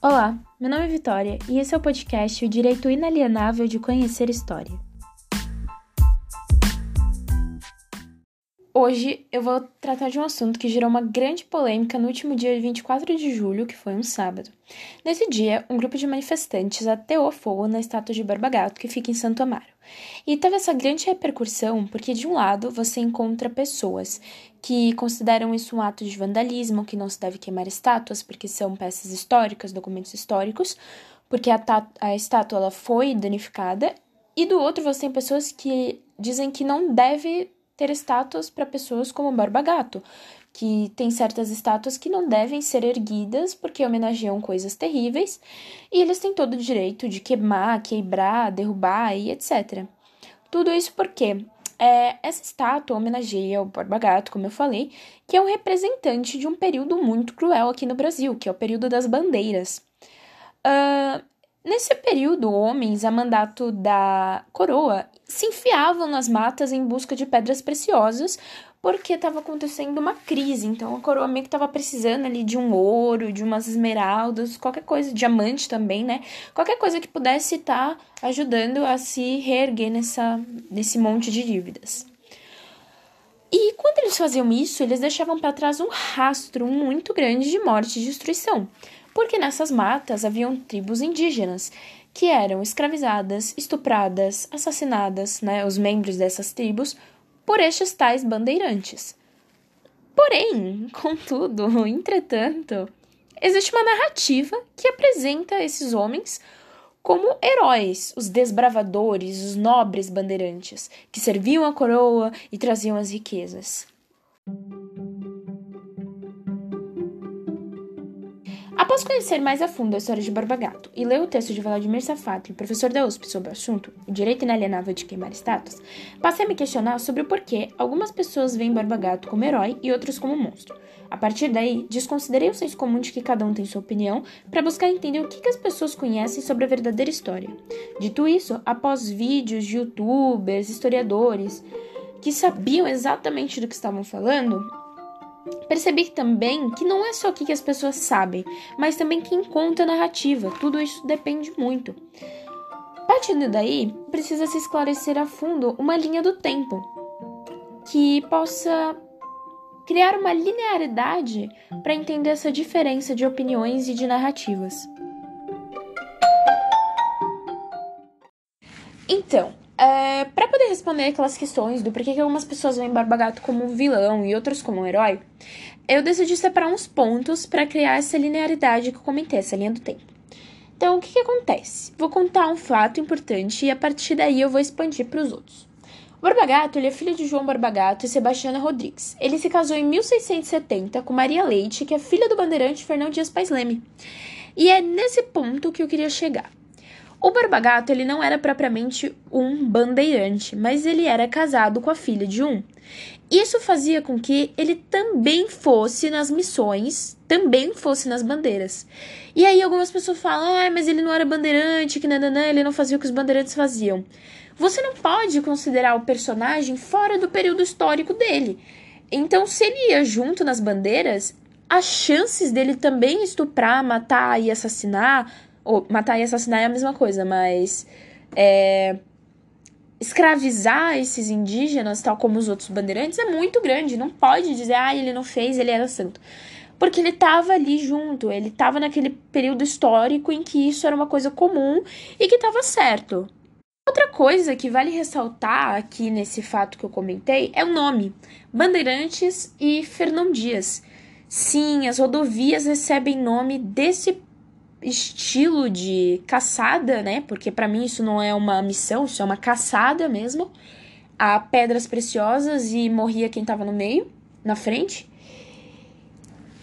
Olá, meu nome é Vitória e esse é o podcast O Direito Inalienável de Conhecer História. Hoje eu vou tratar de um assunto que gerou uma grande polêmica no último dia 24 de julho, que foi um sábado. Nesse dia, um grupo de manifestantes ateou fogo na estátua de Barba Gato, que fica em Santo Amaro. E teve essa grande repercussão porque, de um lado, você encontra pessoas que consideram isso um ato de vandalismo, que não se deve queimar estátuas porque são peças históricas, documentos históricos, porque a, a estátua ela foi danificada, e do outro você tem pessoas que dizem que não deve ter estátuas para pessoas como Barba Gato, que tem certas estátuas que não devem ser erguidas porque homenageiam coisas terríveis, e eles têm todo o direito de queimar, quebrar, derrubar e etc. Tudo isso porque é, essa estátua homenageia o Borba Gato, como eu falei, que é um representante de um período muito cruel aqui no Brasil, que é o período das bandeiras. Uh, Nesse período, homens a mandato da coroa se enfiavam nas matas em busca de pedras preciosas, porque estava acontecendo uma crise. Então a coroa meio que estava precisando ali de um ouro, de umas esmeraldas, qualquer coisa, diamante também, né? Qualquer coisa que pudesse estar tá ajudando a se reerguer nessa, nesse monte de dívidas. E quando eles faziam isso, eles deixavam para trás um rastro muito grande de morte e destruição porque nessas matas haviam tribos indígenas que eram escravizadas, estupradas, assassinadas, né, os membros dessas tribos, por estes tais bandeirantes. Porém, contudo, entretanto, existe uma narrativa que apresenta esses homens como heróis, os desbravadores, os nobres bandeirantes, que serviam a coroa e traziam as riquezas. Após conhecer mais a fundo a história de Barba Gato e ler o texto de Vladimir Safatli, professor da USP, sobre o assunto, o direito inalienável de queimar estátuas, passei a me questionar sobre o porquê algumas pessoas veem Barba Gato como herói e outros como monstro. A partir daí, desconsiderei o senso comum de que cada um tem sua opinião para buscar entender o que, que as pessoas conhecem sobre a verdadeira história. Dito isso, após vídeos de youtubers, historiadores que sabiam exatamente do que estavam falando, Percebi também que não é só o que as pessoas sabem, mas também quem conta a narrativa. Tudo isso depende muito. Partindo daí, precisa se esclarecer a fundo uma linha do tempo que possa criar uma linearidade para entender essa diferença de opiniões e de narrativas. Então, é, para poder responder aquelas questões do porquê que algumas pessoas veem Barba Gato como um vilão e outras como um herói, eu decidi separar uns pontos para criar essa linearidade que eu comentei, essa linha do tempo. Então, o que, que acontece? Vou contar um fato importante e a partir daí eu vou expandir para os outros. O Barba Gato ele é filho de João Barba Gato e Sebastiana Rodrigues. Ele se casou em 1670 com Maria Leite, que é filha do bandeirante Fernão Dias Pais Leme. E é nesse ponto que eu queria chegar. O Barbagato ele não era propriamente um bandeirante, mas ele era casado com a filha de um. Isso fazia com que ele também fosse nas missões, também fosse nas bandeiras. E aí algumas pessoas falam, ah, mas ele não era bandeirante, que nananã, ele não fazia o que os bandeirantes faziam. Você não pode considerar o personagem fora do período histórico dele. Então, se ele ia junto nas bandeiras, as chances dele também estuprar, matar e assassinar ou matar e assassinar é a mesma coisa, mas. É, escravizar esses indígenas, tal como os outros bandeirantes, é muito grande. Não pode dizer, ah, ele não fez, ele era santo. Porque ele estava ali junto, ele estava naquele período histórico em que isso era uma coisa comum e que estava certo. Outra coisa que vale ressaltar aqui nesse fato que eu comentei é o nome: Bandeirantes e Fernão Dias. Sim, as rodovias recebem nome desse estilo de caçada, né? Porque para mim isso não é uma missão, isso é uma caçada mesmo. A pedras preciosas e morria quem tava no meio, na frente.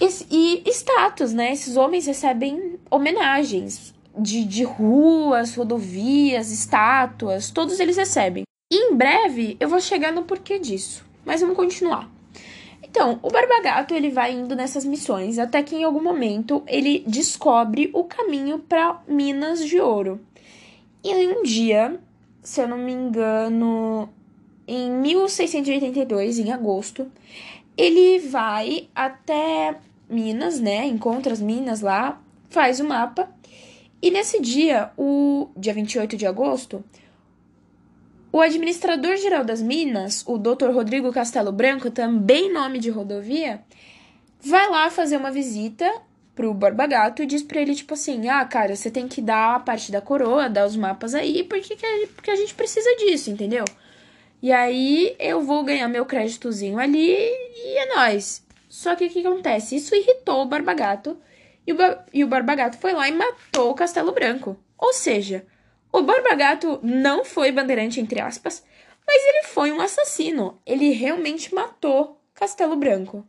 E, e status, né? Esses homens recebem homenagens de, de ruas, rodovias, estátuas, todos eles recebem. E em breve eu vou chegar no porquê disso. Mas vamos continuar. Então, o Barbagato ele vai indo nessas missões até que em algum momento ele descobre o caminho para Minas de Ouro. E um dia, se eu não me engano, em 1682, em agosto, ele vai até Minas, né? Encontra as minas lá, faz o mapa. E nesse dia, o dia 28 de agosto, o administrador-geral das Minas, o Dr. Rodrigo Castelo Branco, também nome de rodovia, vai lá fazer uma visita pro Borba Gato e diz pra ele, tipo assim, ah, cara, você tem que dar a parte da coroa, dar os mapas aí, porque, porque a gente precisa disso, entendeu? E aí eu vou ganhar meu créditozinho ali e é nóis. Só que o que acontece? Isso irritou o Barba Gato e o, e o Barba Gato foi lá e matou o Castelo Branco. Ou seja, o Barba Gato não foi bandeirante, entre aspas, mas ele foi um assassino. Ele realmente matou Castelo Branco.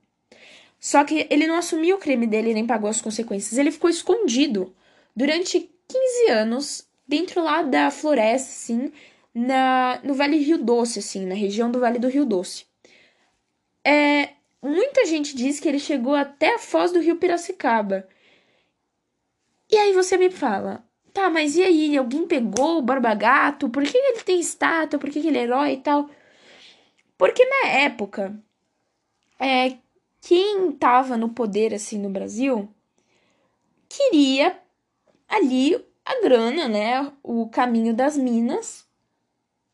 Só que ele não assumiu o crime dele nem pagou as consequências. Ele ficou escondido durante 15 anos dentro lá da floresta, assim, na, no Vale Rio Doce, assim, na região do Vale do Rio Doce. É, muita gente diz que ele chegou até a foz do Rio Piracicaba. E aí você me fala, tá, mas e aí? Alguém pegou o Barba Gato? Por que ele tem estátua? Por que ele é herói e tal? Porque na época, é, quem tava no poder, assim, no Brasil, queria ali a grana, né? O caminho das minas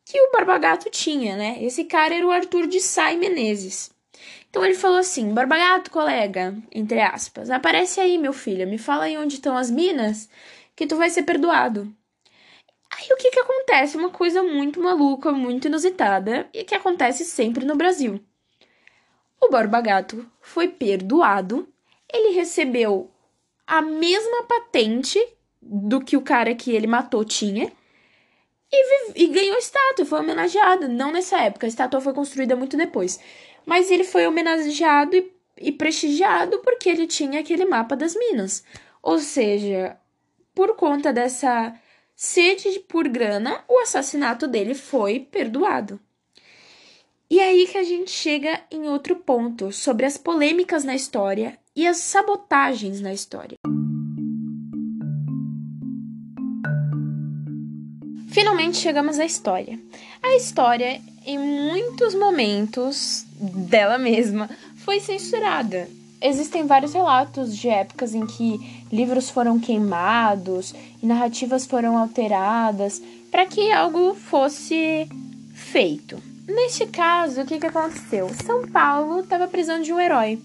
que o Barbagato tinha, né? Esse cara era o Arthur de Sá Menezes. Então ele falou assim: Barbagato, colega, entre aspas, aparece aí, meu filho, me fala aí onde estão as minas, que tu vai ser perdoado. Aí o que que acontece? Uma coisa muito maluca, muito inusitada, e que acontece sempre no Brasil. O Barbagato foi perdoado, ele recebeu a mesma patente do que o cara que ele matou tinha, e, e ganhou estátua, foi homenageado. Não nessa época, a estátua foi construída muito depois. Mas ele foi homenageado e, e prestigiado porque ele tinha aquele mapa das minas. Ou seja, por conta dessa sede por grana, o assassinato dele foi perdoado. E aí que a gente chega em outro ponto sobre as polêmicas na história e as sabotagens na história. Finalmente chegamos à história. A história, em muitos momentos dela mesma, foi censurada. Existem vários relatos de épocas em que livros foram queimados e narrativas foram alteradas para que algo fosse feito. Neste caso, o que, que aconteceu? São Paulo estava precisando de um herói.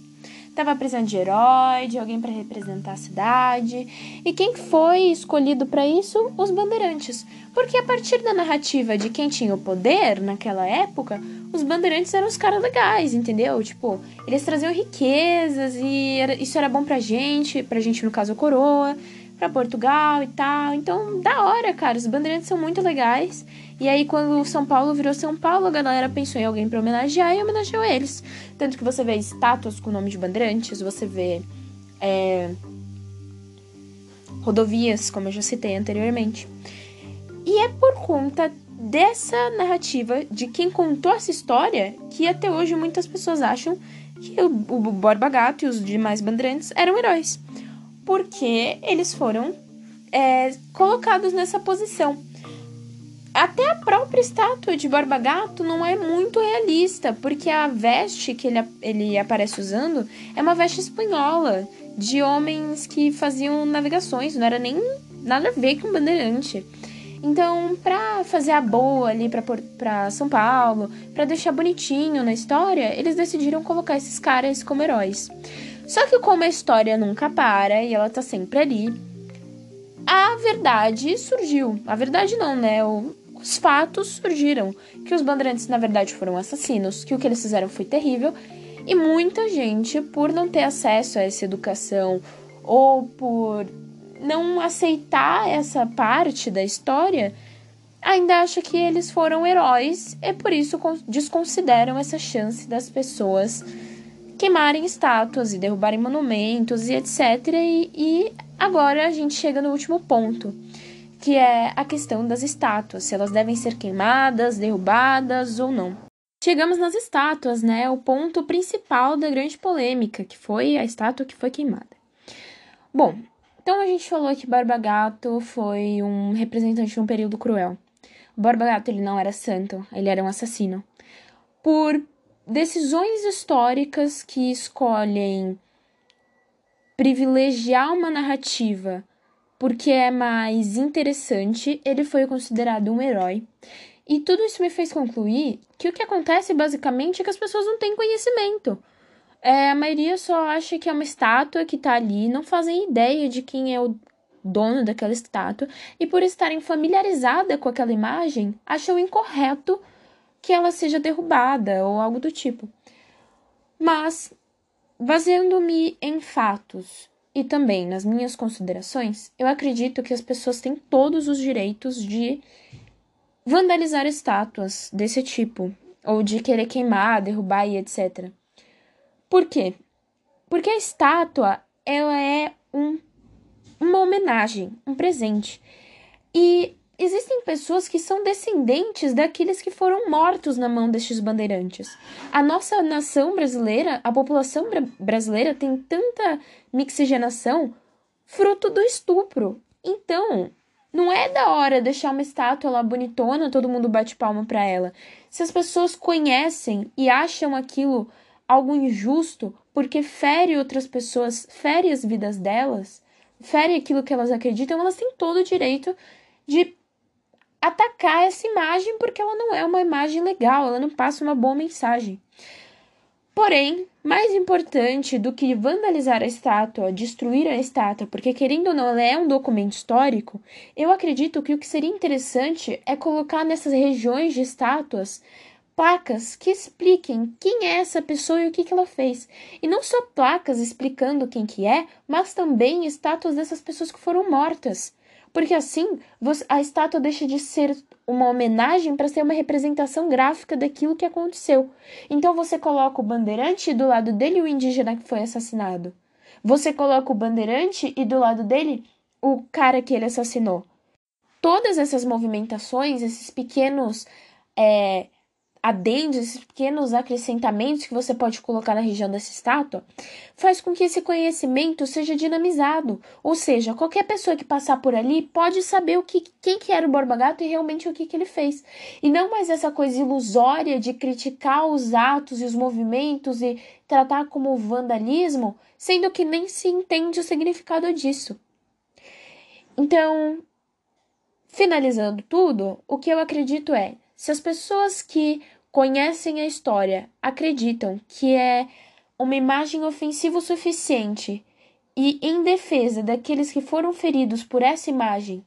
Tava precisando de herói, de alguém para representar a cidade. E quem foi escolhido para isso? Os bandeirantes. Porque a partir da narrativa de quem tinha o poder naquela época, os bandeirantes eram os caras legais, entendeu? Tipo, eles traziam riquezas e era, isso era bom pra gente, pra gente no caso a coroa para Portugal e tal. Então, da hora, cara. Os bandeirantes são muito legais. E aí, quando São Paulo virou São Paulo, a galera pensou em alguém para homenagear e homenageou eles. Tanto que você vê estátuas com nome de bandeirantes, você vê é, rodovias, como eu já citei anteriormente. E é por conta dessa narrativa de quem contou essa história que até hoje muitas pessoas acham que o, o Borba Gato e os demais bandeirantes eram heróis porque eles foram é, colocados nessa posição. Até a própria estátua de Barba Gato não é muito realista, porque a veste que ele, ele aparece usando é uma veste espanhola, de homens que faziam navegações, não era nem nada a ver com bandeirante. Então, pra fazer a boa ali pra, pra São Paulo, pra deixar bonitinho na história, eles decidiram colocar esses caras como heróis. Só que como a história nunca para e ela tá sempre ali, a verdade surgiu. A verdade não, né? os fatos surgiram. Que os bandeirantes, na verdade, foram assassinos, que o que eles fizeram foi terrível. E muita gente, por não ter acesso a essa educação ou por não aceitar essa parte da história, ainda acha que eles foram heróis e por isso desconsideram essa chance das pessoas queimarem estátuas e derrubarem monumentos e etc. E, e agora a gente chega no último ponto, que é a questão das estátuas, se elas devem ser queimadas, derrubadas ou não. Chegamos nas estátuas, né? O ponto principal da grande polêmica, que foi a estátua que foi queimada. Bom, então a gente falou que Barba Gato foi um representante de um período cruel. Barba Gato ele não era santo, ele era um assassino. Por decisões históricas que escolhem privilegiar uma narrativa porque é mais interessante, ele foi considerado um herói. E tudo isso me fez concluir que o que acontece basicamente é que as pessoas não têm conhecimento. É, a maioria só acha que é uma estátua que tá ali, não fazem ideia de quem é o dono daquela estátua, e por estarem familiarizada com aquela imagem, acham incorreto que ela seja derrubada ou algo do tipo. Mas, baseando-me em fatos e também nas minhas considerações, eu acredito que as pessoas têm todos os direitos de vandalizar estátuas desse tipo, ou de querer queimar, derrubar e etc. Por quê? Porque a estátua, ela é um, uma homenagem, um presente. E existem pessoas que são descendentes daqueles que foram mortos na mão destes bandeirantes. A nossa nação brasileira, a população brasileira tem tanta mixigenação fruto do estupro. Então, não é da hora deixar uma estátua lá bonitona, todo mundo bate palma para ela. Se as pessoas conhecem e acham aquilo algo injusto porque fere outras pessoas, fere as vidas delas, fere aquilo que elas acreditam, elas têm todo o direito de atacar essa imagem porque ela não é uma imagem legal, ela não passa uma boa mensagem. Porém, mais importante do que vandalizar a estátua, destruir a estátua, porque querendo ou não, ela é um documento histórico, eu acredito que o que seria interessante é colocar nessas regiões de estátuas placas que expliquem quem é essa pessoa e o que, que ela fez. E não só placas explicando quem que é, mas também estátuas dessas pessoas que foram mortas. Porque assim, a estátua deixa de ser uma homenagem para ser uma representação gráfica daquilo que aconteceu. Então você coloca o bandeirante e do lado dele o indígena que foi assassinado. Você coloca o bandeirante e do lado dele o cara que ele assassinou. Todas essas movimentações, esses pequenos é, adendos, esses pequenos acrescentamentos que você pode colocar na região dessa estátua, faz com que esse conhecimento seja dinamizado. Ou seja, qualquer pessoa que passar por ali pode saber o que, quem que era o Borba Gato e realmente o que, que ele fez. E não mais essa coisa ilusória de criticar os atos e os movimentos e tratar como vandalismo, sendo que nem se entende o significado disso. Então, finalizando tudo, o que eu acredito é se as pessoas que conhecem a história acreditam que é uma imagem ofensiva o suficiente e em defesa daqueles que foram feridos por essa imagem,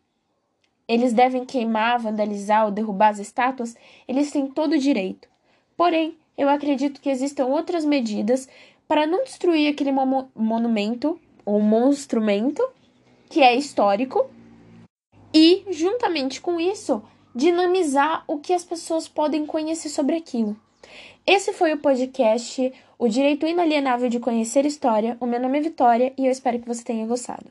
eles devem queimar, vandalizar ou derrubar as estátuas, eles têm todo o direito. Porém, eu acredito que existam outras medidas para não destruir aquele mo monumento ou monstrumento que é histórico e, juntamente com isso, dinamizar o que as pessoas podem conhecer sobre aquilo. Esse foi o podcast O Direito Inalienável de Conhecer História. O meu nome é Vitória e eu espero que você tenha gostado.